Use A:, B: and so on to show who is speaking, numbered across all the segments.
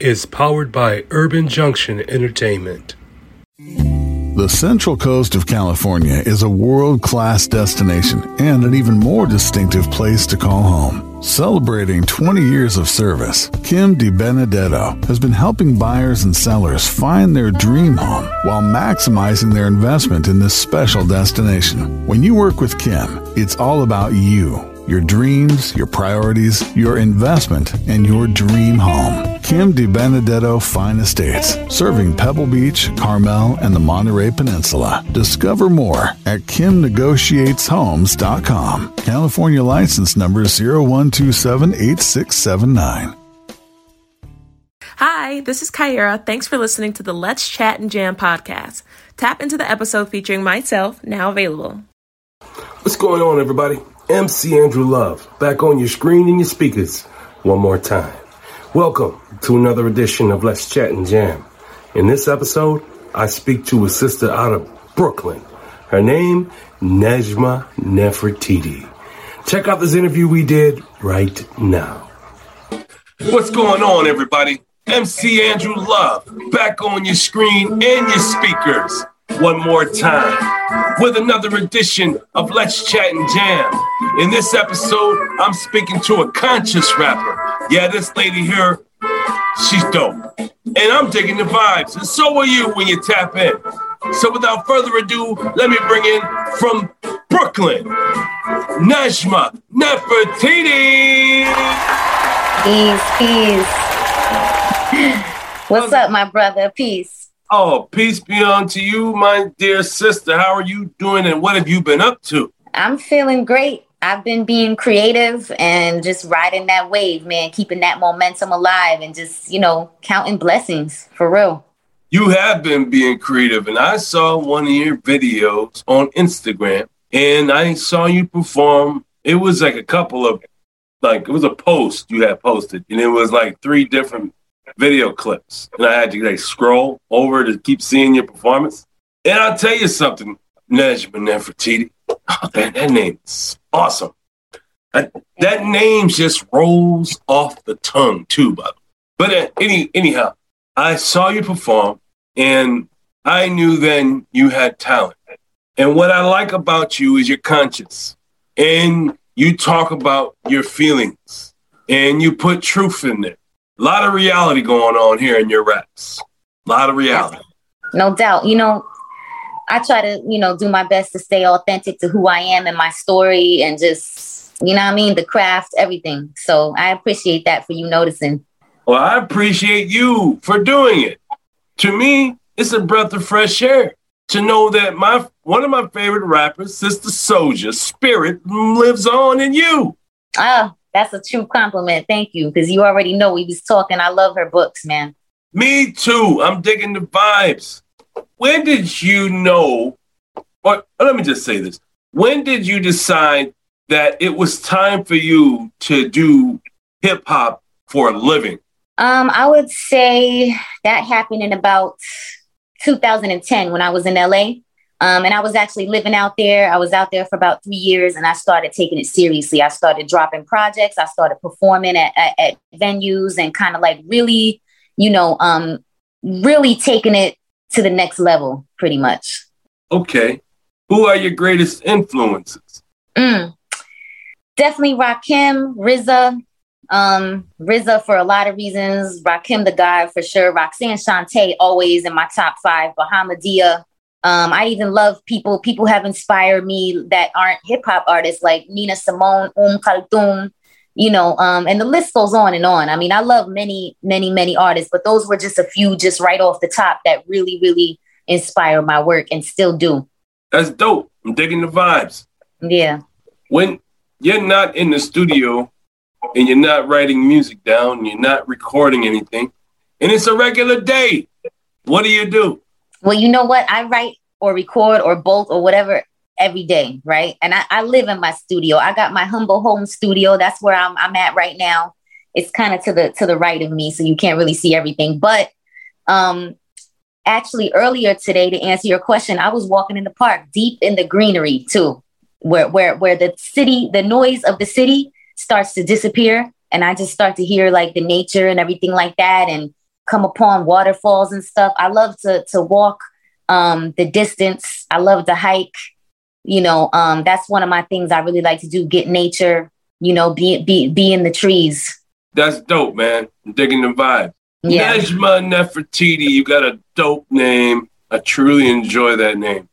A: is powered by Urban Junction Entertainment.
B: The Central Coast of California is a world class destination and an even more distinctive place to call home. Celebrating 20 years of service, Kim DiBenedetto has been helping buyers and sellers find their dream home while maximizing their investment in this special destination. When you work with Kim, it's all about you your dreams, your priorities, your investment, and your dream home. Kim DiBenedetto Fine Estates, serving Pebble Beach, Carmel, and the Monterey Peninsula. Discover more at kimnegotiateshomes.com. California license number 01278679.
C: Hi, this is Kyra. Thanks for listening to the Let's Chat and Jam podcast. Tap into the episode featuring myself, now available.
A: What's going on, everybody? MC Andrew Love, back on your screen and your speakers one more time. Welcome to another edition of Let's Chat and Jam. In this episode, I speak to a sister out of Brooklyn. Her name, Nejma Nefertiti. Check out this interview we did right now. What's going on, everybody? MC Andrew Love, back on your screen and your speakers one more time with another edition of Let's Chat and Jam. In this episode, I'm speaking to a conscious rapper. Yeah, this lady here, she's dope. And I'm digging the vibes, and so are you when you tap in. So without further ado, let me bring in from Brooklyn, Nejma Nefertiti.
D: Peace, peace. What's up, my brother? Peace.
A: Oh, peace be unto you, my dear sister. How are you doing and what have you been up to?
D: I'm feeling great. I've been being creative and just riding that wave, man, keeping that momentum alive and just, you know, counting blessings for real.
A: You have been being creative, and I saw one of your videos on Instagram and I saw you perform. It was like a couple of, like, it was a post you had posted, and it was like three different video clips, and I had to like scroll over to keep seeing your performance. And I'll tell you something, Nejma Nefertiti. Oh, that, that name's awesome. That, that name just rolls off the tongue too, by the way. But uh, any anyhow, I saw you perform, and I knew then you had talent. And what I like about you is you're conscious, and you talk about your feelings, and you put truth in there. A lot of reality going on here in your raps. A lot of reality.
D: No doubt. You know, I try to, you know, do my best to stay authentic to who I am and my story and just, you know I mean, the craft, everything. So I appreciate that for you noticing.
A: Well, I appreciate you for doing it. to me, it's a breath of fresh air to know that my one of my favorite rappers, Sister Souljah, spirit lives on in you.
D: Oh, that's a true compliment. Thank you. Because you already know we was talking. I love her books, man.
A: Me too. I'm digging the vibes. When did you know, or let me just say this. When did you decide that it was time for you to do hip hop for a living?
D: Um, I would say that happened in about 2010 when I was in LA. Um, and I was actually living out there. I was out there for about three years and I started taking it seriously. I started dropping projects. I started performing at, at, at venues and kind of like really, you know, um, really taking it to the next level pretty much.
A: Okay. Who are your greatest influences?
D: Mm. Definitely Rakim, RZA, um, RZA for a lot of reasons. Rakim the God for sure. Roxanne Shante always in my top five. Bahamadia, um, I even love people. People have inspired me that aren't hip hop artists like Nina Simone, Um Kulthum, you know, um, and the list goes on and on. I mean, I love many, many, many artists, but those were just a few, just right off the top, that really, really inspire my work and still do.
A: That's dope. I'm digging the vibes.
D: Yeah.
A: When you're not in the studio and you're not writing music down, you're not recording anything, and it's a regular day, what do you do?
D: Well, you know what? I write or record or both or whatever every day, right? And I, I live in my studio. I got my humble home studio. That's where I'm, I'm at right now. It's kind of to the to the right of me, so you can't really see everything. But um, actually, earlier today, to answer your question, I was walking in the park, deep in the greenery too, where where where the city, the noise of the city starts to disappear, and I just start to hear like the nature and everything like that, and come upon waterfalls and stuff. I love to to walk um, the distance. I love to hike. You know, um, that's one of my things I really like to do. Get nature. You know, be be be in the trees.
A: That's dope, man. I'm digging the vibe.
D: Yeah.
A: Nejma Nefertiti, you got a dope name. I truly enjoy that name.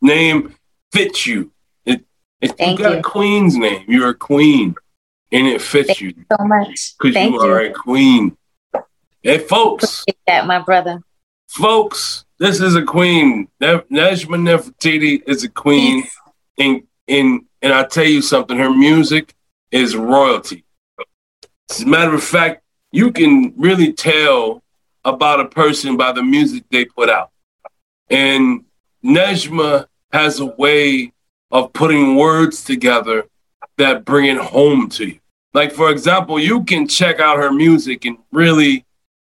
A: Name fits you. It, it you got
D: you.
A: a queen's name. You're a queen, and it fits
D: Thank
A: you
D: so much.
A: because you
D: you.
A: are a queen. Hey, folks,
D: that, my brother.
A: folks, this is a queen. Nejma Nefertiti is a queen, and and and I tell you something. Her music is royalty. As a matter of fact, you can really tell about a person by the music they put out. And Nejma has a way of putting words together that bring it home to you. Like, for example, you can check out her music and really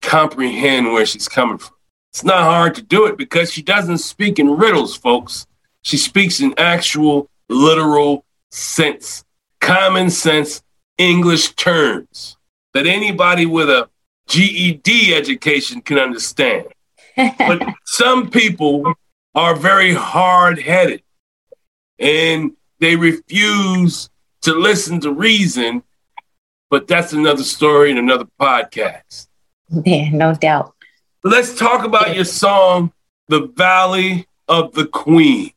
A: comprehend where she's coming from. It's not hard to do it because she doesn't speak in riddles, folks. She speaks in actual, literal sense, common sense English terms that anybody with a GED education can understand. but some people are very hard headed and they refuse to listen to reason. But that's another story and another podcast.
D: Yeah, no doubt.
A: Let's talk about your song, The Valley of the Queens.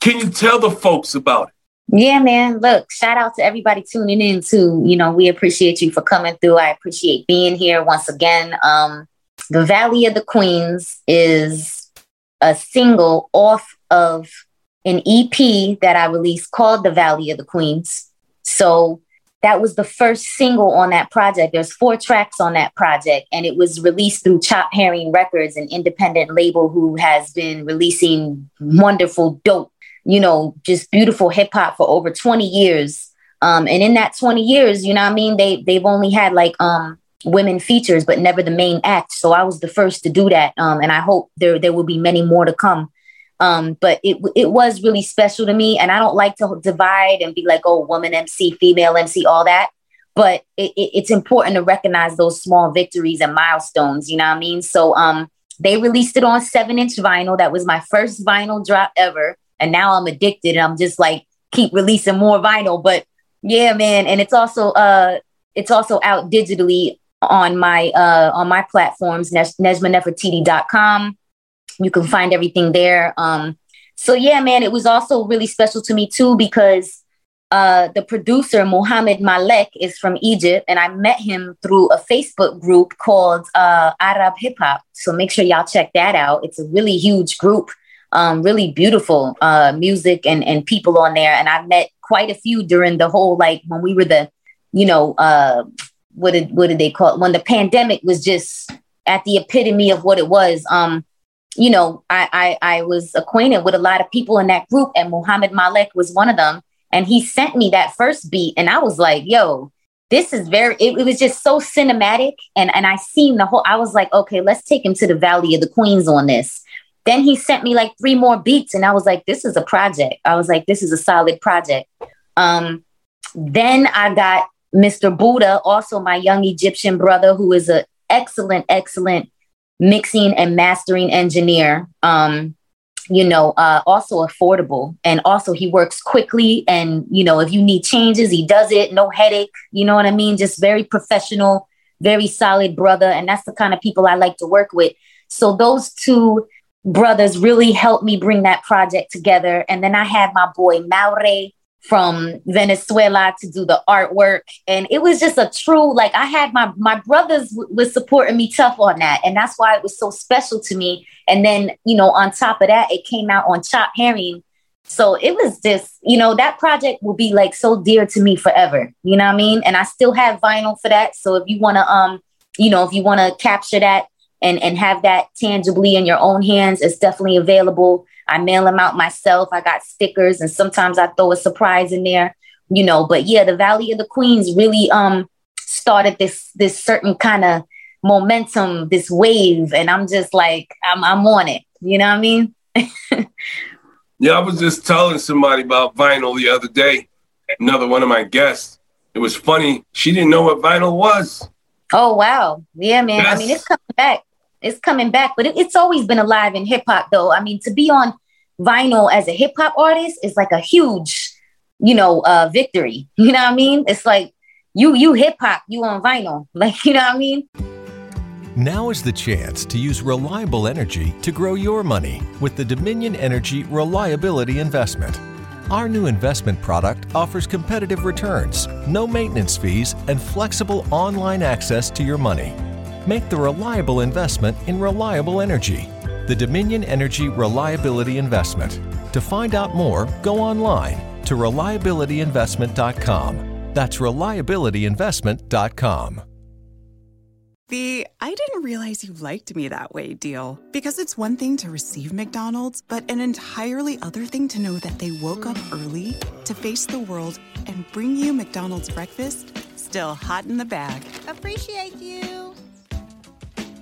A: Can you tell the folks about it?
D: Yeah, man. Look, shout out to everybody tuning in too. You know, we appreciate you for coming through. I appreciate being here once again. Um, the Valley of the Queens is a single off of an EP that I released called The Valley of the Queens. So that was the first single on that project. There's four tracks on that project, and it was released through Chopped Herring Records, an independent label who has been releasing wonderful, dope you know, just beautiful hip hop for over 20 years. Um, and in that 20 years, you know I mean? They they've only had like um women features, but never the main act. So I was the first to do that. Um, and I hope there there will be many more to come. Um, but it it was really special to me. And I don't like to divide and be like, oh, woman MC, female MC, all that. But it, it, it's important to recognize those small victories and milestones, you know what I mean? So um they released it on seven inch vinyl. That was my first vinyl drop ever and now I'm addicted and I'm just like keep releasing more vinyl. But yeah, man, and it's also uh it's also out digitally on my uh on my platforms, ne- nejmanefertiti.com. You can find everything there. Um so yeah, man, it was also really special to me too because uh, the producer Mohammed Malek is from Egypt, and I met him through a Facebook group called uh, Arab Hip Hop. So make sure y'all check that out. It's a really huge group, um, really beautiful uh, music and and people on there. And I met quite a few during the whole like when we were the, you know, uh, what did what did they call it? When the pandemic was just at the epitome of what it was. Um, you know, I, I I was acquainted with a lot of people in that group, and Mohammed Malek was one of them and he sent me that first beat, and I was like, yo, this is very, it, it was just so cinematic. And, and I seen the whole, I was like, okay, let's take him to the Valley of the Queens on this. Then he sent me like three more beats, and I was like, this is a project. I was like, this is a solid project. Um, then I got Mr. Buddha, also my young Egyptian brother, who is an excellent, excellent mixing and mastering engineer. Um, you know, uh, also affordable. And also, he works quickly. And, you know, if you need changes, he does it, no headache. You know what I mean? Just very professional, very solid brother. And that's the kind of people I like to work with. So, those two brothers really helped me bring that project together. And then I had my boy Maure, from Venezuela to do the artwork. And it was just a true, like I had my, my brothers w- was supporting me tough on that. And that's why it was so special to me. And then, you know, on top of that, it came out on Chopped Herring. So it was just, you know, that project will be like so dear to me forever. You know what I mean? And I still have vinyl for that. So if you want to, um, you know, if you want to capture that and, and have that tangibly in your own hands, it's definitely available. I mail them out myself. I got stickers and sometimes I throw a surprise in there, you know. But yeah, the Valley of the Queens really um started this this certain kind of momentum, this wave, and I'm just like I'm I'm on it. You know what I mean?
A: yeah, I was just telling somebody about vinyl the other day. Another one of my guests. It was funny. She didn't know what vinyl was.
D: Oh wow, yeah, man. I mean, it's coming back it's coming back, but it, it's always been alive in hip hop, though. I mean, to be on vinyl as a hip hop artist is like a huge, you know, uh, victory. You know what I mean? It's like you you hip hop, you on vinyl, like you know what I mean.
E: Now is the chance to use reliable energy to grow your money with the Dominion Energy Reliability Investment. Our new investment product offers competitive returns, no maintenance fees, and flexible online access to your money. Make the reliable investment in reliable energy. The Dominion Energy Reliability Investment. To find out more, go online to reliabilityinvestment.com. That's reliabilityinvestment.com.
F: The I didn't realize you liked me that way deal. Because it's one thing to receive McDonald's, but an entirely other thing to know that they woke up early to face the world and bring you McDonald's breakfast still hot in the bag.
G: Appreciate you.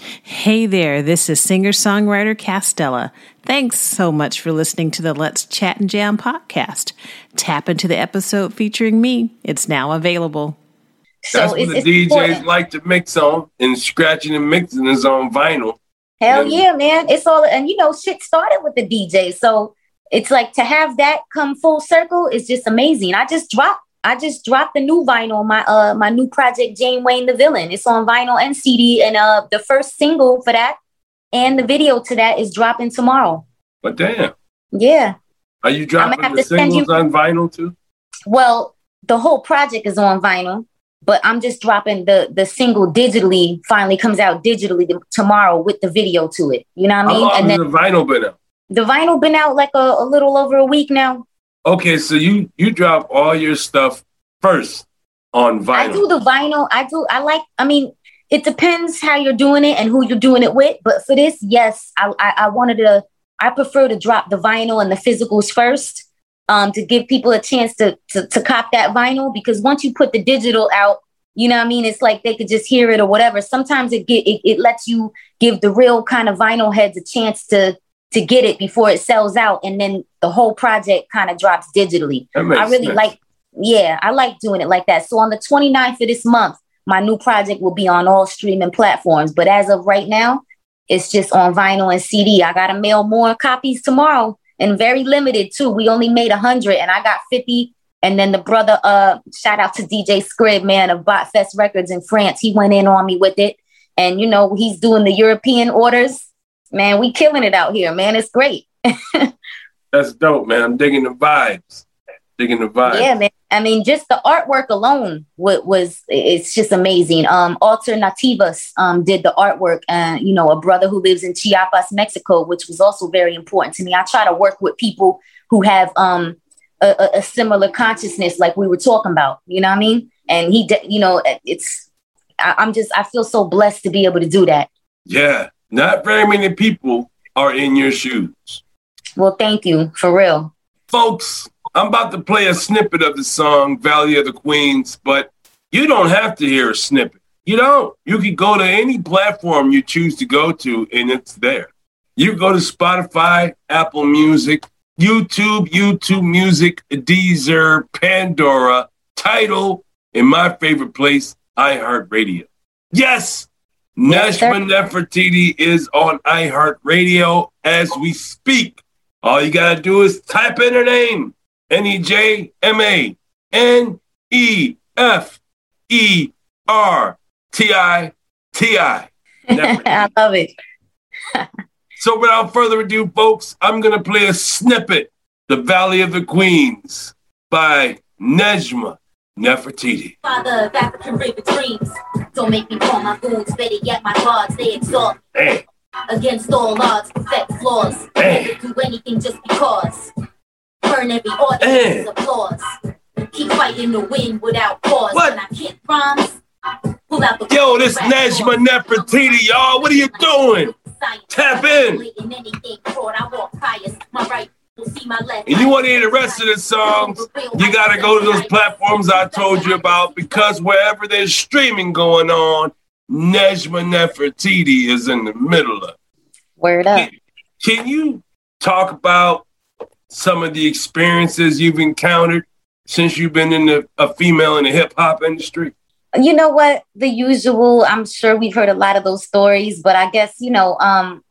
C: Hey there, this is singer songwriter Castella. Thanks so much for listening to the Let's Chat and Jam podcast. Tap into the episode featuring me. It's now available.
A: That's so what the DJs important. like to mix on, and scratching and mixing is on vinyl.
D: Hell and, yeah, man. It's all, and you know, shit started with the DJ. So it's like to have that come full circle is just amazing. I just dropped I just dropped the new vinyl, my uh my new project, Jane Wayne the Villain. It's on vinyl and CD, and uh the first single for that and the video to that is dropping tomorrow.
A: But damn.
D: Yeah.
A: Are you dropping the singles you... on vinyl too?
D: Well, the whole project is on vinyl. but I'm just dropping the the single digitally. Finally comes out digitally tomorrow with the video to it. You know what I mean?
A: and then the vinyl been out.
D: The vinyl been out like a, a little over a week now.
A: Okay, so you you drop all your stuff first on vinyl. I
D: do the vinyl. I do. I like. I mean, it depends how you're doing it and who you're doing it with. But for this, yes, I I, I wanted to. I prefer to drop the vinyl and the physicals first um, to give people a chance to, to, to cop that vinyl because once you put the digital out, you know what I mean? It's like they could just hear it or whatever. Sometimes it get it, it lets you give the real kind of vinyl heads a chance to to get it before it sells out, and then the whole project kind of drops digitally. I really sense. like, yeah, I like doing it like that. So on the 29th of this month, my new project will be on all streaming platforms. But as of right now, it's just on vinyl and CD. I gotta mail more copies tomorrow and very limited too. We only made a hundred, and I got fifty. And then the brother, uh, shout out to DJ Scrib, man of Botfest Records in France. He went in on me with it, and you know he's doing the European orders. Man, we killing it out here, man. It's great.
A: That's dope, man. I'm digging the vibes. Digging the vibes.
D: Yeah, man. I mean, just the artwork alone was, was it's just amazing. Um, Alternativas um, did the artwork, and you know, a brother who lives in Chiapas, Mexico, which was also very important to me. I try to work with people who have um, a, a, similar consciousness, like we were talking about. You know what I mean? And he, you know, it's I, I'm just I feel so blessed to be able to do that.
A: Yeah, not very many people are in your shoes.
D: Well, thank you for real,
A: folks. I'm about to play a snippet of the song Valley of the Queens, but you don't have to hear a snippet. You don't. You can go to any platform you choose to go to, and it's there. You go to Spotify, Apple Music, YouTube, YouTube Music, Deezer, Pandora, Tidal, and my favorite place, iHeartRadio. Yes, Nejma Nefertiti is on iHeartRadio as we speak. All you gotta do is type in her name, N E J M A N E F E R T I T I.
D: I love it.
A: so, without further ado, folks, I'm going to play a snippet The Valley of the Queens by Nejma Nefertiti. Father of African river dreams. Don't make me call my goons, better yet my gods, they exalt. Hey. Against all odds, perfect flaws. Hey. Never do anything just because. Burn every audience applause. Keep fighting the wind without pause. What? When I kick rhymes, pull out the Yo, this Nejma Nefertiti, y'all. What are you doing? Tap in. And you want to hear the rest of the songs, you got to go to those platforms I told you about because wherever there's streaming going on, Nejma Nefertiti is in the middle of it.
D: Word up.
A: Can, can you talk about some of the experiences you've encountered since you've been in the, a female in the hip hop industry?
D: You know what? The usual. I'm sure we've heard a lot of those stories, but I guess you know, um,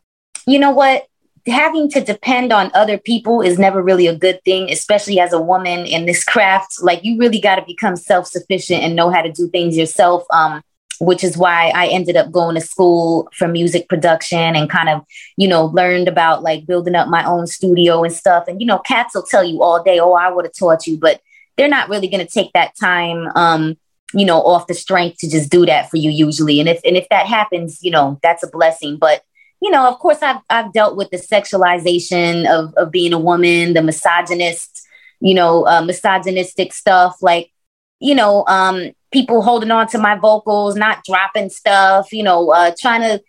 D: you know what? Having to depend on other people is never really a good thing, especially as a woman in this craft. Like you really got to become self sufficient and know how to do things yourself. Um, which is why I ended up going to school for music production and kind of, you know, learned about like building up my own studio and stuff. And, you know, cats will tell you all day, oh, I would have taught you, but they're not really going to take that time, um, you know, off the strength to just do that for you usually. And if, and if that happens, you know, that's a blessing. But, you know, of course, I've, I've dealt with the sexualization of, of being a woman, the misogynist, you know, uh, misogynistic stuff. Like, you know, um, people holding on to my vocals, not dropping stuff, you know, uh, trying to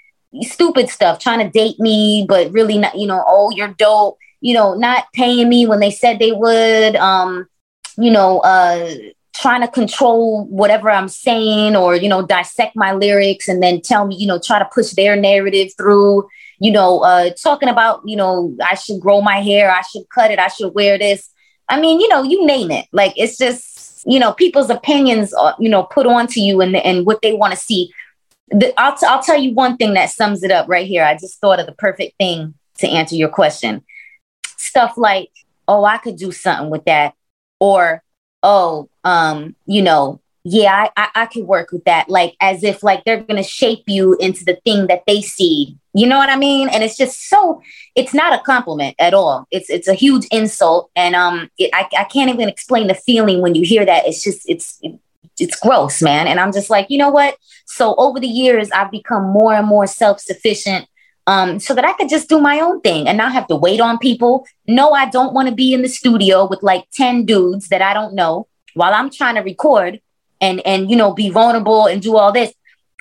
D: stupid stuff, trying to date me, but really not, you know, oh, you're dope, you know, not paying me when they said they would, um, you know, uh, trying to control whatever I'm saying or, you know, dissect my lyrics and then tell me, you know, try to push their narrative through, you know, uh, talking about, you know, I should grow my hair, I should cut it, I should wear this. I mean, you know, you name it. Like, it's just, you know people's opinions are, you know put onto you and and what they want to see the, I'll, t- I'll tell you one thing that sums it up right here i just thought of the perfect thing to answer your question stuff like oh i could do something with that or oh um you know yeah I, I, I could work with that. Like as if like they're gonna shape you into the thing that they see. You know what i mean? And it's just so it's not a compliment at all. It's it's a huge insult. And um it, I, I can't even explain the feeling when you hear that. It's just it's it's gross, man. And I'm just like, you know what? So over the years, I've become more and more self-sufficient um, so that I could just do my own thing and not have to wait on people. No, I don't want to be in the studio with like 10 dudes that I don't know while I'm trying to record and and you know be vulnerable and do all this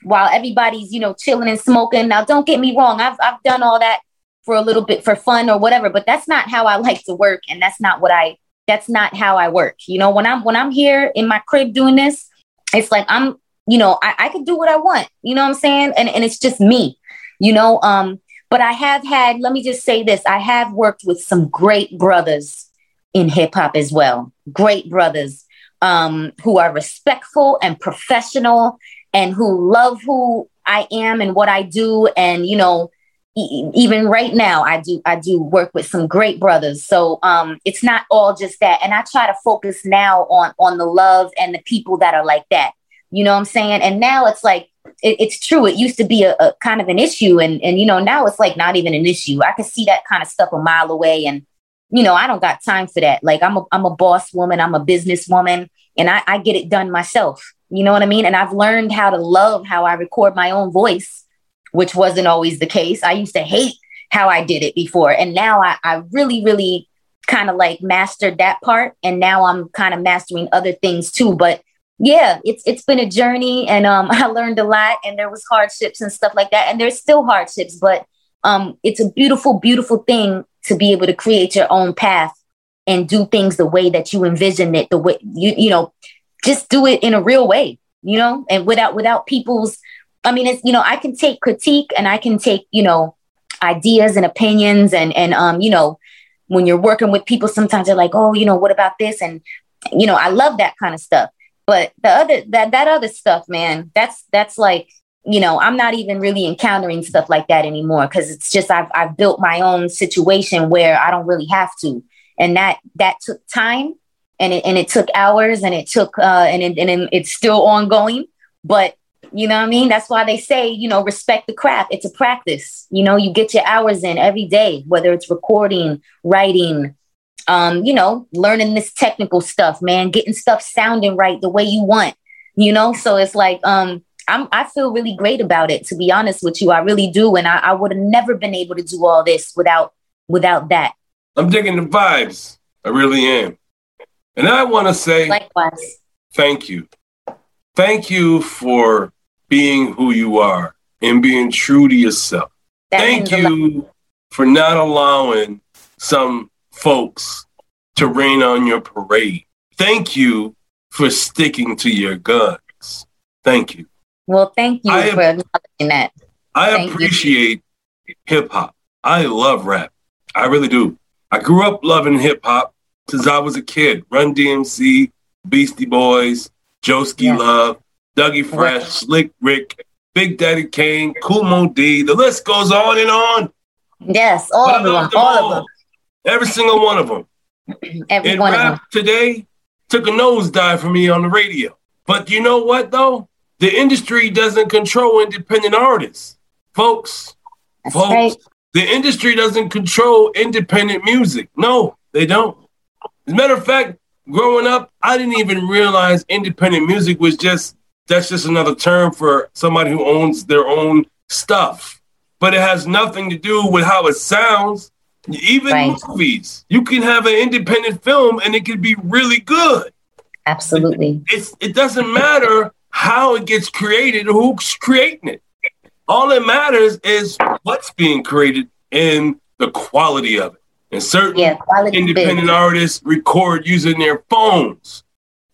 D: while everybody's you know chilling and smoking. Now, don't get me wrong, I've I've done all that for a little bit for fun or whatever, but that's not how I like to work, and that's not what I that's not how I work. You know, when I'm when I'm here in my crib doing this, it's like I'm you know I, I can do what I want. You know what I'm saying? And and it's just me. You know, um, but I have had. Let me just say this: I have worked with some great brothers in hip hop as well. Great brothers um, who are respectful and professional and who love who I am and what I do. And, you know, even right now, I do, I do work with some great brothers. So um, it's not all just that. And I try to focus now on, on the love and the people that are like that. You know what I'm saying? And now it's like, it, it's true. It used to be a, a kind of an issue. And, and, you know, now it's like not even an issue. I can see that kind of stuff a mile away. And, you know, I don't got time for that. Like I'm a, I'm a boss woman. I'm a business woman and I, I get it done myself. You know what I mean? And I've learned how to love how I record my own voice, which wasn't always the case. I used to hate how I did it before. And now I, I really, really kind of like mastered that part. And now I'm kind of mastering other things too. But yeah, it's it's been a journey and um I learned a lot and there was hardships and stuff like that. And there's still hardships, but um it's a beautiful, beautiful thing to be able to create your own path and do things the way that you envision it the way you you know just do it in a real way you know and without without people's i mean it's you know i can take critique and i can take you know ideas and opinions and and um you know when you're working with people sometimes they're like oh you know what about this and you know i love that kind of stuff but the other that that other stuff man that's that's like you know i'm not even really encountering stuff like that anymore because it's just I've, I've built my own situation where i don't really have to. And that that took time and it and it took hours and it took uh and it, and it's still ongoing. But you know what i mean? That's why they say you know respect the craft. It's a practice. You know you get your hours in every day whether it's recording writing um you know learning this technical stuff man getting stuff sounding right the way you want you know so it's like um I'm, I feel really great about it, to be honest with you. I really do. And I, I would have never been able to do all this without without that.
A: I'm digging the vibes. I really am. And I want to say
D: Likewise.
A: thank you. Thank you for being who you are and being true to yourself.
D: That
A: thank you for not allowing some folks to rain on your parade. Thank you for sticking to your guns. Thank you.
D: Well, thank you
A: I
D: for acknowledging that.
A: I
D: Thank
A: appreciate hip hop. I love rap. I really do. I grew up loving hip hop since I was a kid. Run DMC, Beastie Boys, Joeski
D: Yeah.
A: Love, Dougie Fresh, Slick Rick, Big Daddy Kane, Kool Moe Dee. The list goes on and on.
D: Yes, all
A: But
D: of them,
A: love
D: all of
A: Every single one of them.
D: every
A: And
D: one of them.
A: rap today took a nosedive for me on the radio. But you know what, though? The industry doesn't control independent artists. Folks,
D: That's
A: folks,
D: right.
A: the industry doesn't control independent music. No, they don't. As a matter of fact, growing up, I didn't even realize independent music was just that's just another term for somebody who owns their own stuff. But it has nothing to do with how it sounds. Even
D: Right.
A: movies, you can have an independent film and it can be really good.
D: Absolutely.
A: It's it doesn't matter how it gets created or who's creating it. All that matters is what's being created and the quality of it. And certain
D: Yeah,
A: independent
D: big.
A: artists record using their phones.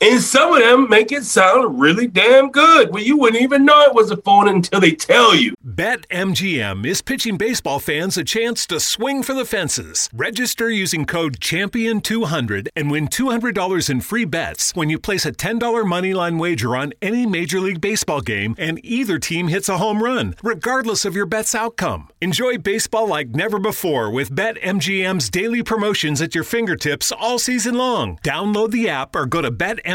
A: And some of them make it sound really damn good. Well, you wouldn't even know it was a phone until they tell you.
H: BetMGM is pitching baseball fans a chance to swing for the fences. Register using code CHAMPION200 and win $200 in free bets when you place a $10 moneyline wager on any Major League Baseball game and either team hits a home run, regardless of your bet's outcome. Enjoy baseball like never before with BetMGM's daily promotions at your fingertips all season long. Download the app or go to BetMGM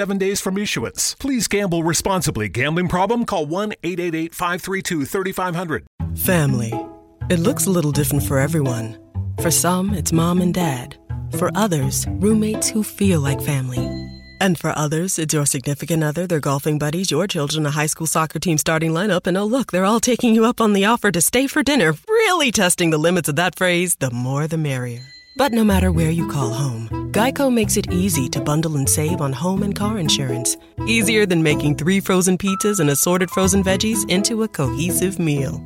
H: seven days from issuance. Please gamble responsibly. Gambling problem? Call 1 888 532 3500.
I: Family. It looks a little different for everyone. For some, it's mom and dad. For others, roommates who feel like family. And for others, it's your significant other, their golfing buddies, your children, a high school soccer team starting lineup, and oh, look, they're all taking you up on the offer to stay for dinner, really testing the limits of that phrase the more the merrier. But no matter where you call home, Geico makes it easy to bundle and save on home and car insurance. Easier than making three frozen pizzas and assorted frozen veggies into a cohesive meal.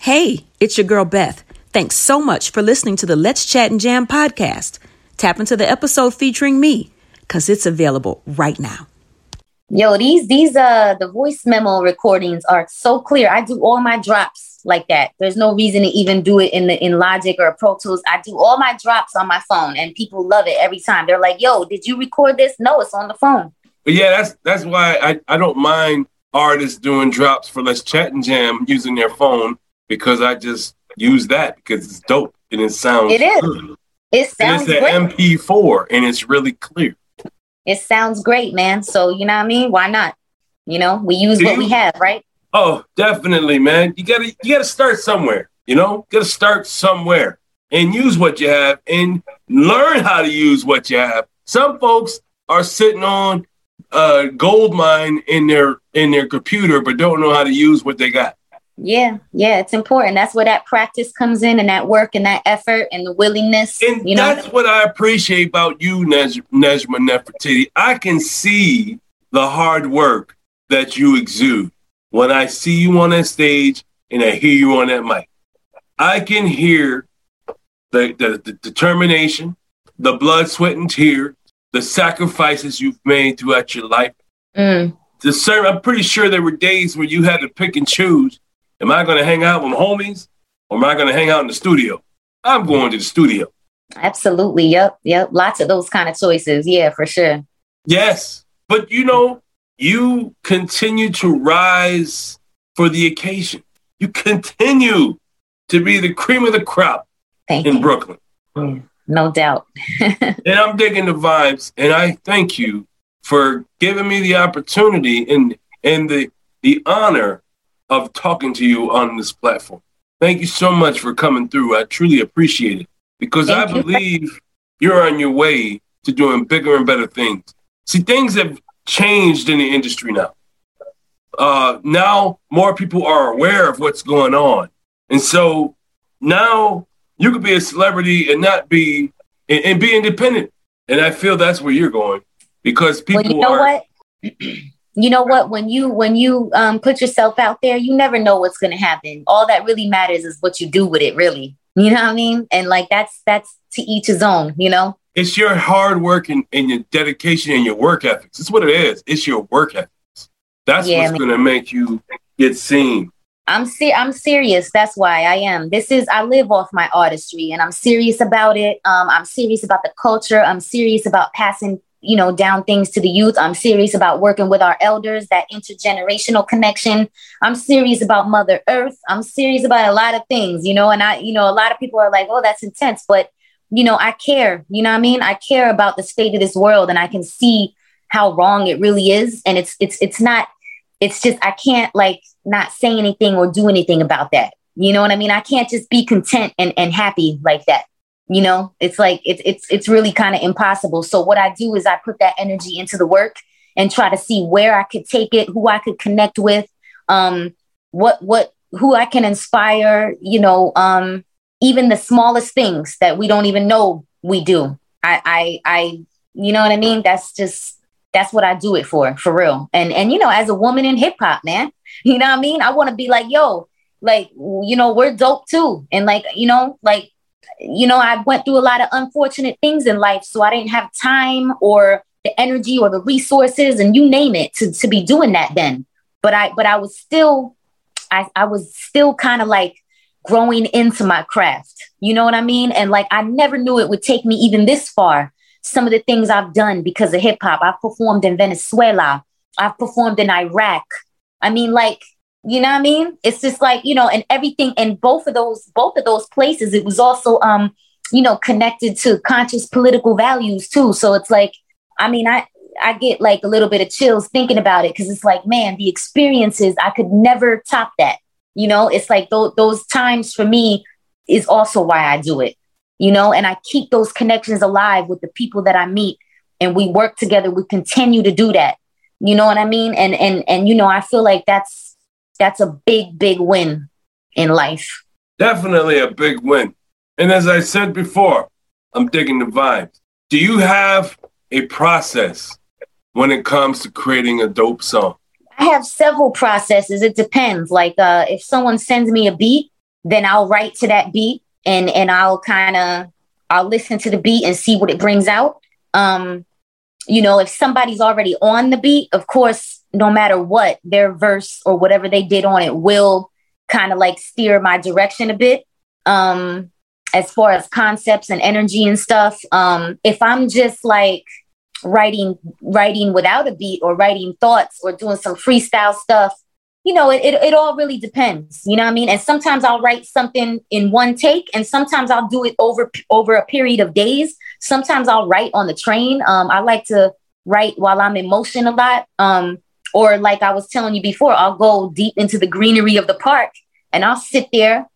J: Hey, it's your girl Beth. Thanks so much for listening to the Let's Chat and Jam podcast. Tap into the episode featuring me because it's available right now.
D: Yo, these these uh the voice memo recordings are so clear. I do all my drops like that. There's no reason to even do it in the in Logic or Pro Tools. I do all my drops on my phone and people love it every time. They're like, "Yo, did you record this?" No, it's on the phone.
A: But yeah, that's that's why I, I don't mind artists doing drops for Let's Chat and Jam using their phone because I just use that because it's dope and it sounds
D: It is. Good. It sounds
A: and it's an MP4 and it's really clear
D: it sounds great, man. So you know what I mean? Why not? You know, we use what we have, right?
A: Oh, definitely, man. You gotta you gotta start somewhere, you know, gotta start somewhere and use what you have and learn how to use what you have. Some folks are sitting on a gold mine in their in their computer but don't know how to use what they got.
D: Yeah, yeah, it's important. That's where that practice comes in, and that work, and that effort, and the willingness.
A: And
D: you
A: know, that's what I appreciate about you, Nej- Nejma Nefertiti. I can see the hard work that you exude when I see you on that stage and I hear you on that mic. I can hear the, the, the determination, the blood, sweat, and tear, the sacrifices you've made throughout your life.
D: Mm.
A: The serve, I'm pretty sure there were days where you had to pick and choose Am I going to hang out with homies or am I going to hang out in the studio? I'm going to the studio.
D: Absolutely. Yep. Yep. Lots of those kind of choices. Yeah, for sure.
A: Yes. But you know, you continue to rise for the occasion. You continue to be the cream of the crop
D: thank
A: in
D: you.
A: Brooklyn.
D: No doubt.
A: and I'm digging the vibes. And I thank you for giving me the opportunity and and the the honor of talking to you on this platform. Thank you so much for coming through. I truly appreciate it because Thank I believe you. you're on your way to doing bigger and better things. See, things have changed in the industry now. Uh, now more people are aware of what's going on. And so now you could be a celebrity and not be and, and be independent. And I feel that's where you're going because people well,
D: you know
A: are
D: what? you know what when you when you um, put yourself out there you never know what's going to happen all that really matters is what you do with it really you know what i mean and like that's that's to each his own you know
A: it's your hard work and, and your dedication and your work ethics. It's what it is. It's your work ethics. That's yeah, what's going to make you get seen.
D: I'm se- i'm serious. That's why i am. This is i live off my artistry and i'm serious about it. Um, i'm serious about the culture. I'm serious about passing you know down things to the youth. I'm serious about working with our elders that intergenerational connection. I'm serious about mother earth. I'm serious about a lot of things you know and i you know a lot of people are like oh that's intense but you know i care you know what i mean? I care about the state of this world and i can see how wrong it really is. And it's it's it's not it's just i can't like not say anything or do anything about that. You know what i mean? I can't just be content and, and happy like that. You know it's like it's it's it's really kind of impossible. So what i do is i put that energy into the work and try to see where i could take it who i could connect with um what what who i can inspire you know um even the smallest things that we don't even know we do i i i you know what i mean that's just that's what i do it for for real and and you know as a woman in hip hop man you know what i mean i want to be like yo like you know we're dope too and like you know like you know, I went through a lot of unfortunate things in life. So I didn't have time or the energy or the resources and you name it to, to be doing that then. But I but I was still I, I was still kind of like growing into my craft. You know what I mean? And like I never knew it would take me even this far. Some of the things I've done because of hip hop. I've performed in Venezuela. I've performed in Iraq. I mean, like, you know what I mean? It's just like, you know, and everything in both of those, both of those places, it was also um, you know, connected to conscious political values too. So it's like, I mean, I I get like a little bit of chills thinking about it because it's like, man, the experiences I could never top that. You know, it's like th- those times for me is also why I do it. You know, and I keep those connections alive with the people that I meet, and we work together. We continue to do that. You know what I mean? And and and you know, I feel like that's that's a big big win in life.
A: Definitely a big win. And as I said before, I'm digging the vibes. Do you have a process when it comes to creating a dope song?
D: I have several processes. It depends. Like uh, if someone sends me a beat, then I'll write to that beat and and I'll kind of I'll listen to the beat and see what it brings out. Um, you know, if somebody's already on the beat, of course, no matter what, their verse or whatever they did on it will kind of like steer my direction a bit. Um, as far as concepts and energy and stuff. Um, if I'm just like writing writing without a beat or writing thoughts or doing some freestyle stuff, you know, it, it, it all really depends. You know what I mean? And sometimes I'll write something in one take, and sometimes I'll do it over over a period of days. Sometimes I'll write on the train. Um, I like to write while I'm in motion a lot. Um, or like I was telling you before, I'll go deep into the greenery of the park and I'll sit there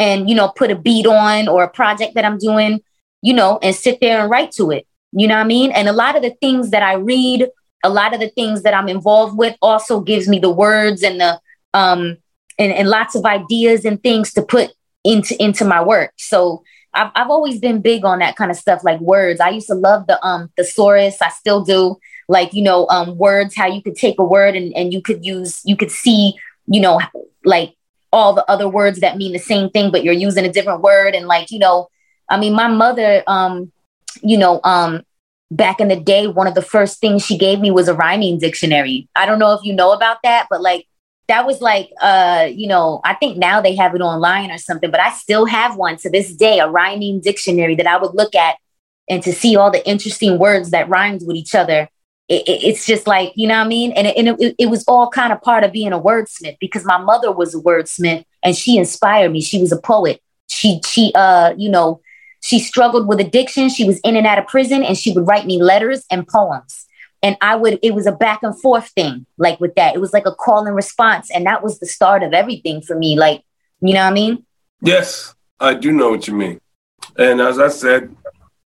D: and you know put a beat on or a project that i'm doing you know and sit there and write to it you know what i mean? And a lot of the things that i read a lot of the things that i'm involved with also gives me the words and the um and, and lots of ideas and things to put into into my work. So I've, I've always been big on that kind of stuff like words. I used to love the um thesaurus. I still do. Like you know um words how you could take a word and, and you could use you could see you know like all the other words that mean the same thing, but you're using a different word. And like, you know, I mean, my mother, um, you know, um, back in the day, one of the first things she gave me was a rhyming dictionary. I don't know if you know about that, but like that was like, uh, you know, I think now they have it online or something, but I still have one to this day, a rhyming dictionary that I would look at and to see all the interesting words that rhymed with each other it, it's just like you know what I mean. And, it, and it, it was all kind of part of being a wordsmith because my mother was a wordsmith and she inspired me. She was a poet. She she uh you know she struggled with addiction. She was in and out of prison, and she would write me letters and poems. And I would, it was a back and forth thing, like with that. It was like a call and response. And that was the start of everything for me. Like, you know what I mean?
A: Yes, I do know what you mean. And as I said,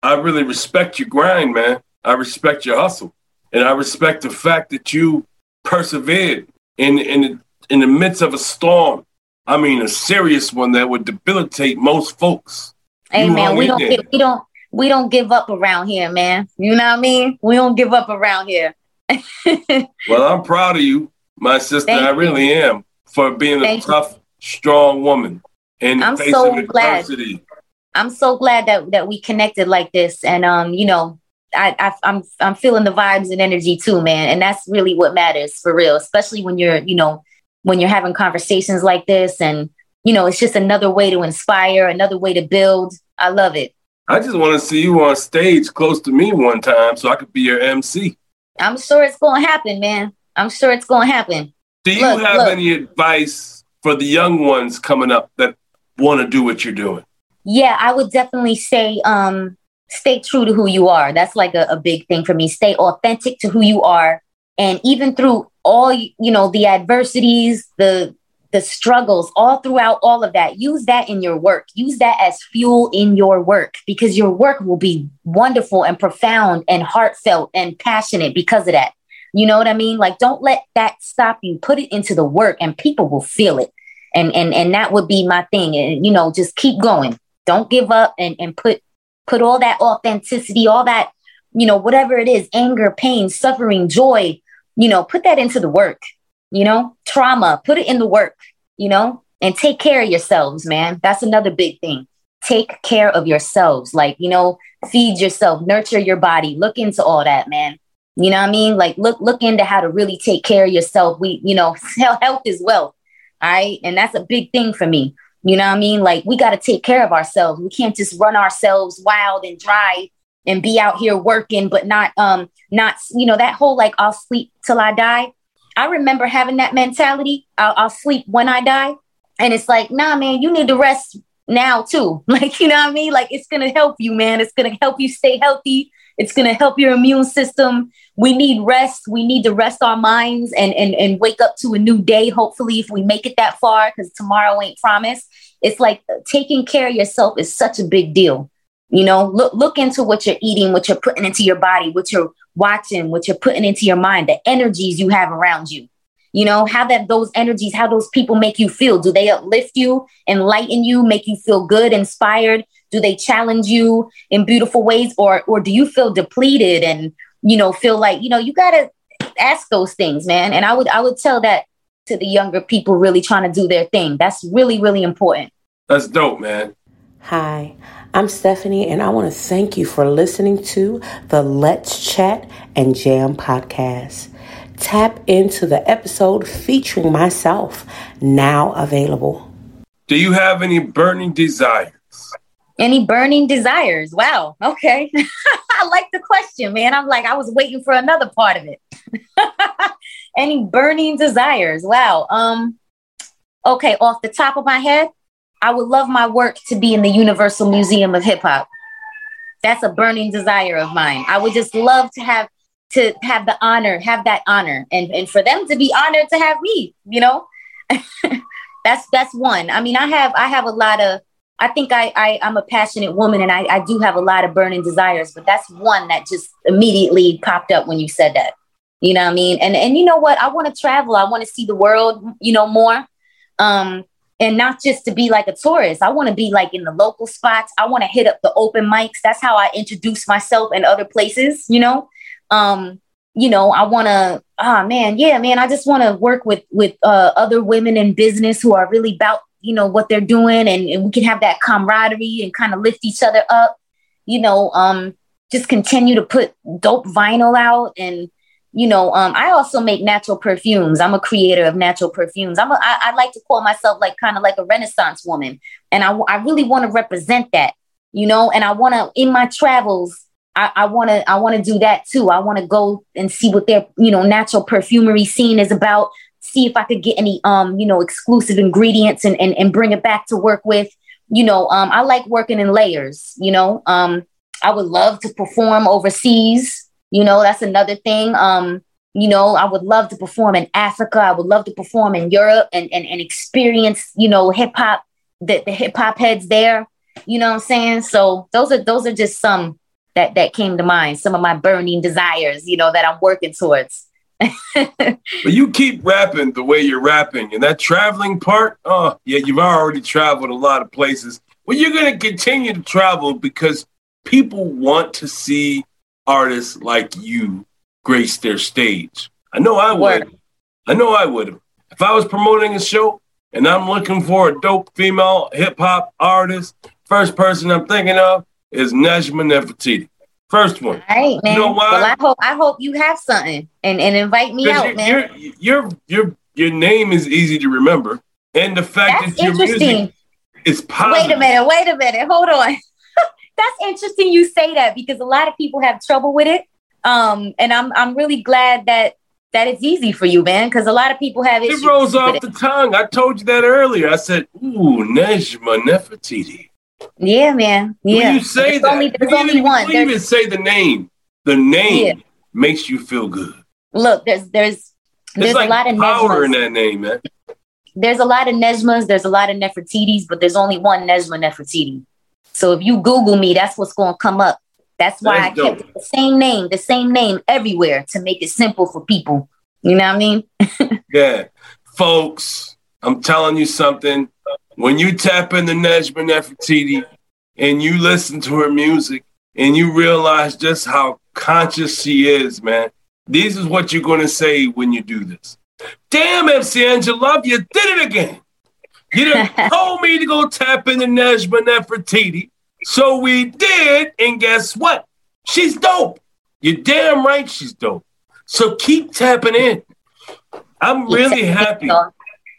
A: I really respect your grind, man. I respect your hustle. And I respect the fact that you persevered in in in the midst of a storm. I mean, a serious one that would debilitate most folks.
D: Hey man, we don't get, we don't we don't give up around here, man. You know what I mean? We don't give up around here.
A: well, I'm proud of you, my sister. Thank I really you. am for being Thank a tough, you. strong woman in I'm face so of adversity.
D: Glad. I'm so glad that that we connected like this, and um, you know, I, I I'm I'm feeling the vibes and energy too, man. And that's really what matters for real, especially when you're, you know, when you're having conversations like this and you know, it's just another way to inspire, another way to build. I love it.
A: I just want to see you on stage close to me one time so I could be your MC.
D: I'm sure it's going to happen, man. I'm sure it's going to happen.
A: Do you look, have look. any advice for the young ones coming up that want to do what you're doing?
D: Yeah, I would definitely say um, stay true to who you are. That's like a, a big thing for me. Stay authentic to who you are. And even through all, you know, the adversities, the the struggles all throughout all of that. Use that in your work. Use that as fuel in your work because your work will be wonderful and profound and heartfelt and passionate because of that. You know what i mean? Like don't let that stop you. Put it into the work and people will feel it. And and and that would be my thing. And you know just keep going. Don't give up and and put put all that authenticity, all that, you know, whatever it is, anger, pain, suffering, joy, you know, put that into the work, you know, trauma, put it in the work, you know, and take care of yourselves, man. That's another big thing. Take care of yourselves. Like, you know, feed yourself, nurture your body, look into all that, man. You know what I mean? Like look look into how to really take care of yourself. We, you know, health is wealth. All right. And that's a big thing for me. You know what I mean? Like we got to take care of ourselves. We can't just run ourselves wild and dry and be out here working, but not um not you know that whole like I'll sleep till I die. I remember having that mentality. I'll, I'll sleep when I die, and it's like, nah, man, you need to rest now too. Like you know what I mean? Like it's gonna help you, man. It's gonna help you stay healthy. It's gonna help your immune system. We need rest. We need to rest our minds and and and wake up to a new day. Hopefully, if we make it that far, because tomorrow ain't promised. It's like uh, taking care of yourself is such a big deal. You know, look look into what you're eating, what you're putting into your body, what you're watching, what you're putting into your mind, the energies you have around you. You know, how that those energies, how those people make you feel. Do they uplift you, enlighten you, make you feel good, inspired? Do they challenge you in beautiful ways, or or do you feel depleted and you know feel like you know you gotta ask those things, man? And I would I would tell that to the younger people really trying to do their thing. That's really really important.
A: That's dope, man.
K: Hi, I'm Stephanie, and I want to thank you for listening to the Let's Chat and Jam podcast. Tap into the episode featuring myself, now available.
A: Do you have any burning desires?
D: Any burning desires? Wow. Okay. I like the question, man. I'm like, I was waiting for another part of it. any burning desires? Wow. Um, okay, off the top of my head, I would love my work to be in the Universal Museum of Hip Hop. That's a burning desire of mine. I would just love to have to have the honor, have that honor, and and for them to be honored to have me. You know, that's that's one. I mean, I have I have a lot of. I think I, I I'm a passionate woman, and I I do have a lot of burning desires, but that's one that just immediately popped up when you said that. You know what I mean? And and you know what? I want to travel. I want to see the world. You know more. Um, and not just to be like a tourist. I want to be like in the local spots. I want to hit up the open mics. That's how I introduce myself in other places, you know. Um, you know, I want to ah man, yeah, man, I just want to work with with uh, other women in business who are really about, you know, what they're doing and, and we can have that camaraderie and kind of lift each other up. You know, um just continue to put dope vinyl out and you know, um, I also make natural perfumes. I'm a creator of natural perfumes. I'm I like to call myself like kind of like a Renaissance woman, and I, I really want to represent that, you know. And I want to in my travels, I want to I want to do that too. I want to go and see what their you know natural perfumery scene is about. See if I could get any um you know exclusive ingredients and and, and bring it back to work with. You know, um, I like working in layers. You know, um, I would love to perform overseas you know, that's another thing. Um, you know, I would love to perform in Africa. I would love to perform in Europe and and, and experience, you know, hip hop, the, the hip hop heads there. You know what I'm saying? So those are those are just some that that came to mind. Some of my burning desires, you know, that I'm working towards.
A: but you keep rapping the way you're rapping, and that traveling part, oh yeah, you've already traveled a lot of places. Well, you're gonna continue to travel because people want to see artists like you grace their stage. I know I would. I know I would. If I was promoting a show and I'm looking for a dope female hip hop artist, first person I'm thinking of is Nejma Nefertiti. First one.
D: All right, man. You know why? Well, I hope I hope you have something and, and invite me out,
A: you're,
D: man.
A: Your your your your name is easy to remember, and the fact That's that your music is positive.
D: Wait a minute. Wait a minute. Hold on that's interesting you say that because a lot of people have trouble with it. Um, and I'm I'm really glad that that it's easy for you, man, because a lot of people have
A: It It rolls off the tongue. I told you that earlier. I said, "Ooh, Nejma Nefertiti."
D: Yeah, man. Yeah.
A: When you say
D: there's
A: that,
D: only, there's
A: you
D: only
A: even,
D: one.
A: You even say the name. The name yeah. makes you feel good.
D: Look, there's there's there's
A: like
D: a lot of
A: power
D: Nejmas.
A: in that name, man.
D: There's a lot of Nejmas. There's a lot of Nefertitis, but there's only one Nejma Nefertiti. So if you Google me, that's what's going to come up. That's why that's I kept the same name, the same name everywhere to make it simple for people. You know what I mean?
A: yeah. Folks, I'm telling you something. When you tap into Nejma Nefertiti and you listen to her music and you realize just how conscious she is, man, this is what you're going to say when you do this. Damn, MC Angela, you did it again. You done told me to go tap into Nejma Nefertiti. So we did, and guess what? She's dope. You're damn right she's dope. So keep tapping in. I'm really happy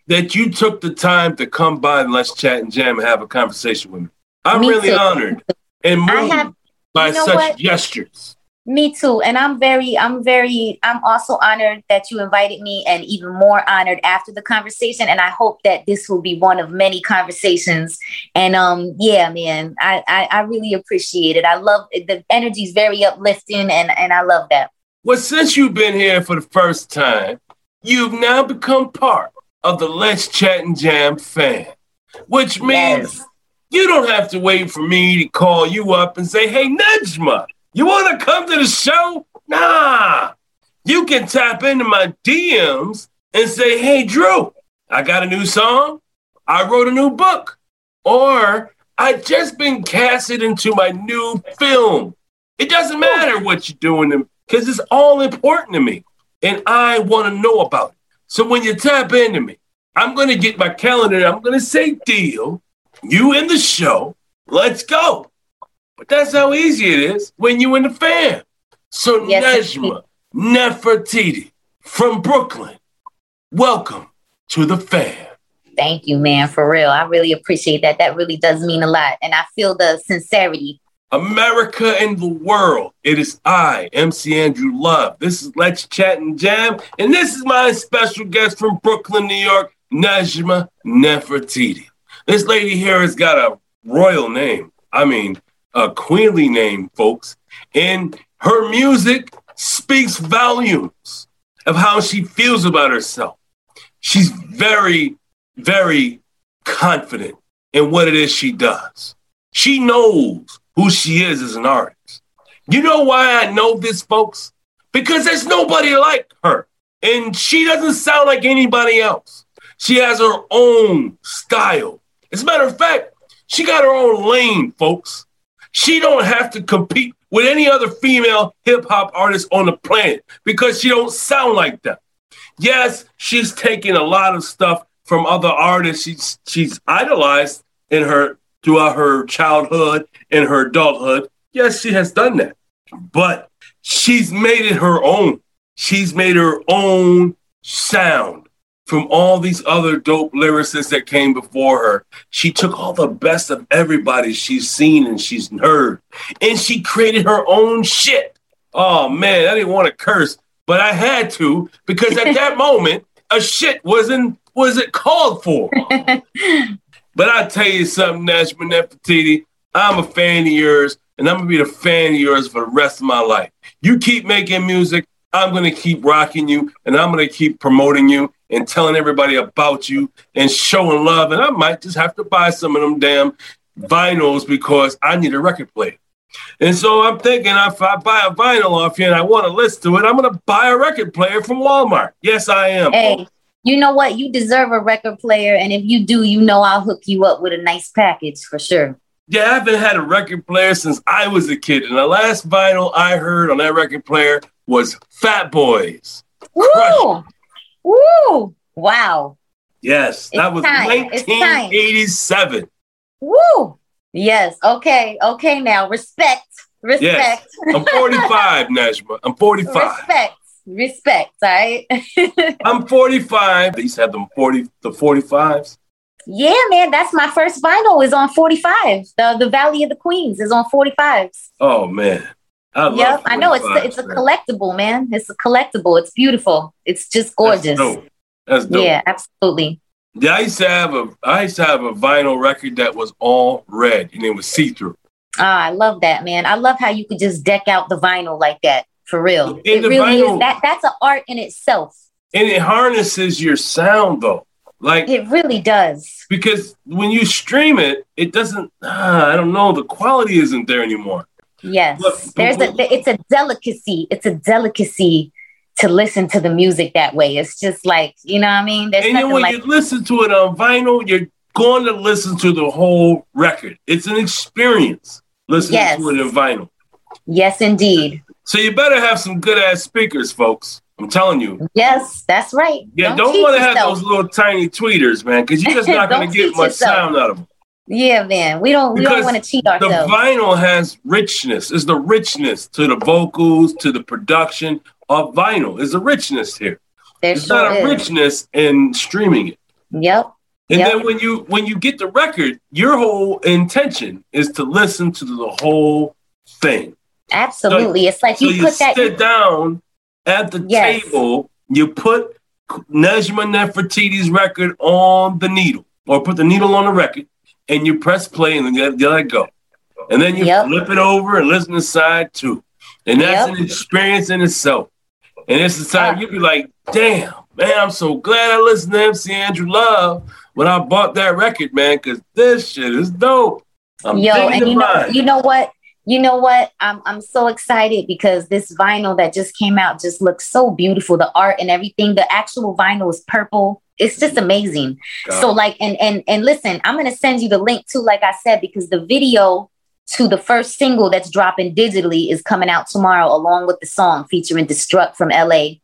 A: that you took the time to come by and let's chat and jam and have a conversation with me. I'm
D: Me
A: really
D: too.
A: honored and
D: I
A: moved
D: have-
A: by
D: you know
A: such
D: what?
A: gestures.
D: Me too. And I'm very, I'm very, I'm also honored that you invited me and even more honored after the conversation. And I hope that this will be one of many conversations. And um, yeah, man, I, I, I really appreciate it. I love it. The energy is very uplifting and, and I love that.
A: Well, since you've been here for the first time, you've now become part of the Let's Chat and Jam fan, which means you don't have to wait for me to call you up and say, hey, Nejma, you want to come to the show? Nah. You can tap into my DMs and say, hey, Drew, I got a new song. I wrote a new book. Or I just been casted into my new film. It doesn't matter what you're doing because it's all important to me. And I want to know about it. So when you tap into me, I'm going to get my calendar. I'm going to say, deal, you in the show, let's go. But that's how easy it is when you in the fan. So
D: Yes,
A: Nejma Nefertiti from Brooklyn, welcome to the fan.
D: Thank you, man, for real. I really appreciate that. That really does mean a lot. And I feel the sincerity.
A: America and the world. It is I, MC Andrew Love. This is Let's Chat and Jam, and this is my special guest from Brooklyn, New York, Nejma Nefertiti. This lady here has got a royal name. I mean, a queenly name, folks. And her music speaks volumes of how she feels about herself. She's very, very confident in what it is she does. She knows who she is as an artist. You know why I know this, folks? Because there's nobody like her. And she doesn't sound like anybody else. She has her own style. As a matter of fact, she got her own lane, folks. She don't have to compete with any other female hip hop artist on the planet because she don't sound like them. Yes, she's taking a lot of stuff from other artists she's she's idolized in her throughout her childhood and her adulthood. Yes, she has done that. But she's made it her own. She's made her own sound from all these other dope lyricists that came before her. She took all the best of everybody she's seen and she's heard, and she created her own shit. Oh man, I didn't want to curse, but I had to because at that moment, a shit wasn't was it called for. but I tell you something, Nejma Nefertiti, I'm a fan of yours, and I'm gonna be a fan of yours for the rest of my life. You keep making music, I'm gonna keep rocking you, and I'm gonna keep promoting you and telling everybody about you and showing love. And I might just have to buy some of them damn vinyls because I need a record player. And so I'm thinking if I buy a vinyl off you and I want to listen to it, I'm gonna buy a record player from Walmart. Yes, I am.
D: Hey, you know what? You deserve a record player. And if you do, you know I'll hook you up with a nice package for sure.
A: Yeah, I haven't had a record player since I was a kid. And the last vinyl I heard on that record player was Fat Boys.
D: Woo! Woo! Wow.
A: Yes, that
D: It's
A: was
D: time. Time.
A: 1987.
D: Woo! Yes. Okay. Okay. Now respect. Respect.
A: Yes. I'm 45, Nejma. I'm 45.
D: Respect. Respect. All right.
A: I'm 45. They used to have them 40, the 45s.
D: yeah, man. That's my first vinyl. Is on 45. The The Valley of the Queens is on 45s.
A: Oh man. I love
D: Yep. I know it's
A: 45s,
D: it's a collectible, man. It's a collectible. It's beautiful. It's just gorgeous.
A: That's dope. That's dope.
D: Yeah, absolutely.
A: Yeah, I used to have a I used to have a vinyl record that was all red and it was see-through.
D: Ah, I love that, man. I love how you could just deck out the vinyl like that. For real.
A: And
D: It really
A: vinyl-
D: is that that's an art in itself.
A: And it harnesses your sound though. Like
D: It really does.
A: because when you stream it, it doesn't ah, I don't know, the quality isn't there anymore.
D: Yes.
A: But-
D: There's a it's a delicacy. It's a delicacy to listen to the music that way. It's just like, you know what I mean? There's
A: and then
D: nothing
A: when
D: like
A: you listen to it on vinyl, you're going to listen to the whole record. It's an experience listening
D: Yes.
A: to it in vinyl.
D: Yes, indeed.
A: So you better have some good ass speakers, folks. I'm telling you.
D: Yes, that's right.
A: Yeah, don't,
D: cheat
A: want to have those little tiny tweeters, man, because you're just not going to get much
D: yourself.
A: sound out of them.
D: Yeah, man. We don't we don't want to cheat ourselves.
A: The vinyl has richness. It's the richness to the vocals, to the production of vinyl. Is a richness here. There's sure not a is. richness in streaming it.
D: Yep.
A: And
D: yep.
A: then when you when you get the record, your whole intention is to listen to the whole thing.
D: Absolutely. So, it's like you
A: so
D: put
A: you
D: that
A: sit down at the yes. table, you put Nejma Nefertiti's record on the needle, or put the needle on the record, and you press play and then you let it go. And then you yep. flip it over and listen to side two. And that's yep. an experience in itself. And it's the time uh. you'd be like, damn, man, I'm so glad I listened to MC Andrew Love when I bought that record, man, because this shit is dope. I'm
D: Yo, and you know, you know what? You know what? I'm I'm so excited because this vinyl that just came out just looks so beautiful. The art and everything. The actual vinyl is purple. It's just amazing. God. So like and and and listen, I'm gonna send you the link too, like I said, because the video to the first single that's dropping digitally is coming out tomorrow, along with the song featuring Destruct from LA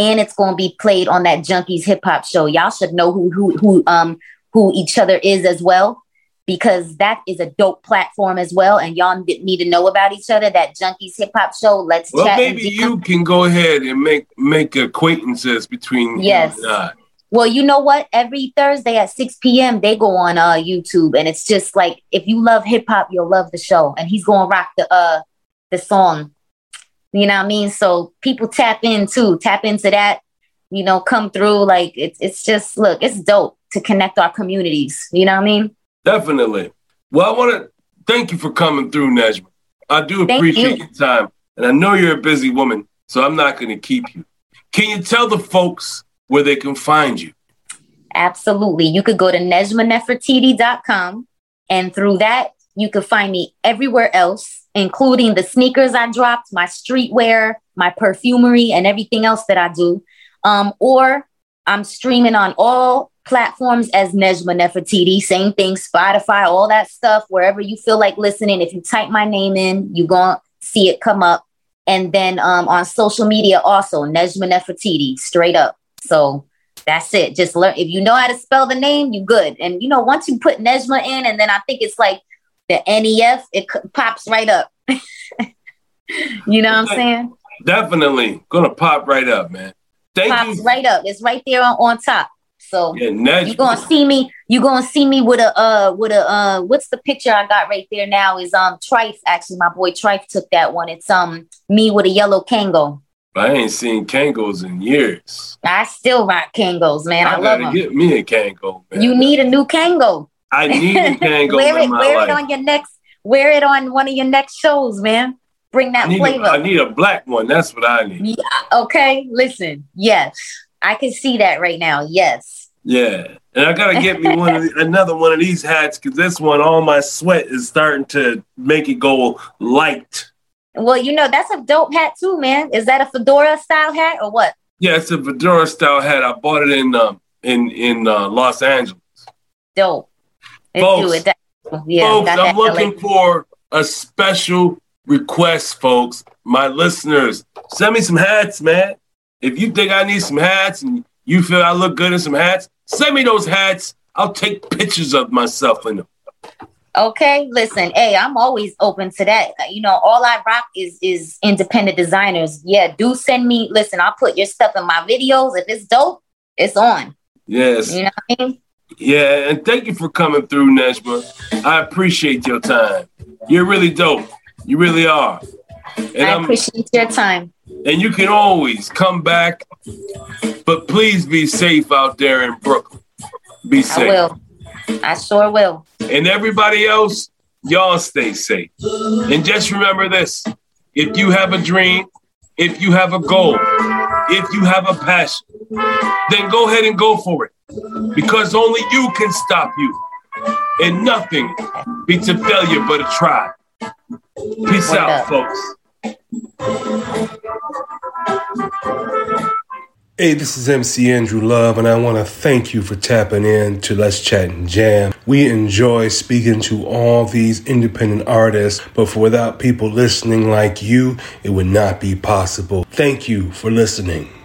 D: and it's going to be played on that Junkies hip hop show. Y'all should know who who who um who each other is as well because that is a dope platform as well and y'all need to know about each other that junkies hip hop show let's
A: well
D: chat
A: maybe you can go ahead and make make acquaintances between
D: yes well you know what every thursday at 6 p.m they go on uh youtube and it's just like if you love hip hop you'll love the show and he's gonna rock the uh the song you know what I mean? So people tap in too, tap into that, you know, come through. Like it's it's just look, it's dope to connect our communities. You know what I mean?
A: Definitely. Well, I want to thank you for coming through, Nejma. I do appreciate you. your time. And I know you're a busy woman, so I'm not going to keep you. Can you tell the folks where they can find you?
D: Absolutely. You could go to nejmanefertiti.com and through that, you could find me everywhere else including the sneakers I dropped, my streetwear, my perfumery, and everything else that I do. Um, or I'm streaming on all platforms as Nejma Nefertiti, same thing, Spotify, all that stuff, wherever you feel like listening. If you type my name in, you're going to see it come up. And then um, on social media, also Nejma Nefertiti, straight up. So that's it. Just learn. If you know how to spell the name, you good. And you know, once you put Nejma in, and then I think it's like the NEF, it pops right up. you know what I'm saying?
A: Definitely gonna pop right up, man. Thank
D: Pops
A: you.
D: right up. It's right there on, on top. So yeah, you're gonna see me. You're gonna see me with a uh with a uh what's the picture I got right there now is um Trife. Actually, my boy Trife took that one. It's um me with a yellow Kangol.
A: I ain't seen Kangols in years.
D: I still rock Kangols, man. I, I love them.
A: Gotta get me a Kangol,
D: man. You need a new Kangol.
A: I need a Kangol wear
D: it, wear
A: life.
D: it on your next. Wear it on one of your next shows, man. Bring that
A: I
D: flavor.
A: A, I need a black one. That's what I need.
D: Yeah, okay, listen. Yes, I can see that right now. Yes.
A: Yeah, and I gotta get me one of the, another one of these hats because this one, all my sweat is starting to make it go light.
D: Well, you know that's a dope hat too, man. Is that a fedora style hat or what?
A: Yeah, it's a fedora style hat. I bought it in um, in in uh, Los Angeles.
D: Dope.
A: Folks, yeah, folks I'm looking LA. for a special request, folks. My listeners, send me some hats, man. If you think I need some hats and you feel I look good in some hats, send me those hats. I'll take pictures of myself in them.
D: Okay, listen, hey, I'm always open to that. Uh, you know, all I rock is is independent designers. Yeah, do send me. Listen, I'll put your stuff in my videos. If it's dope, it's on.
A: Yes.
D: You know what I mean?
A: Yeah, and thank you for coming through, Nejma. I appreciate your time. You're really dope. You really are.
D: And I appreciate I'm, your time.
A: And you can always come back, but please be safe out there in Brooklyn. Be safe.
D: I sure will.
A: And everybody else, y'all stay safe. And just remember this if you have a dream, if you have a goal, if you have a passion, then go ahead and go for it because only you can stop you. And nothing beats a failure but a try. Peace out, folks. Hey, this is MC Andrew Love, and I want to thank you for tapping in to Let's Chat and Jam. We enjoy speaking to all these independent artists, but for without people listening like you, it would not be possible. Thank you for listening.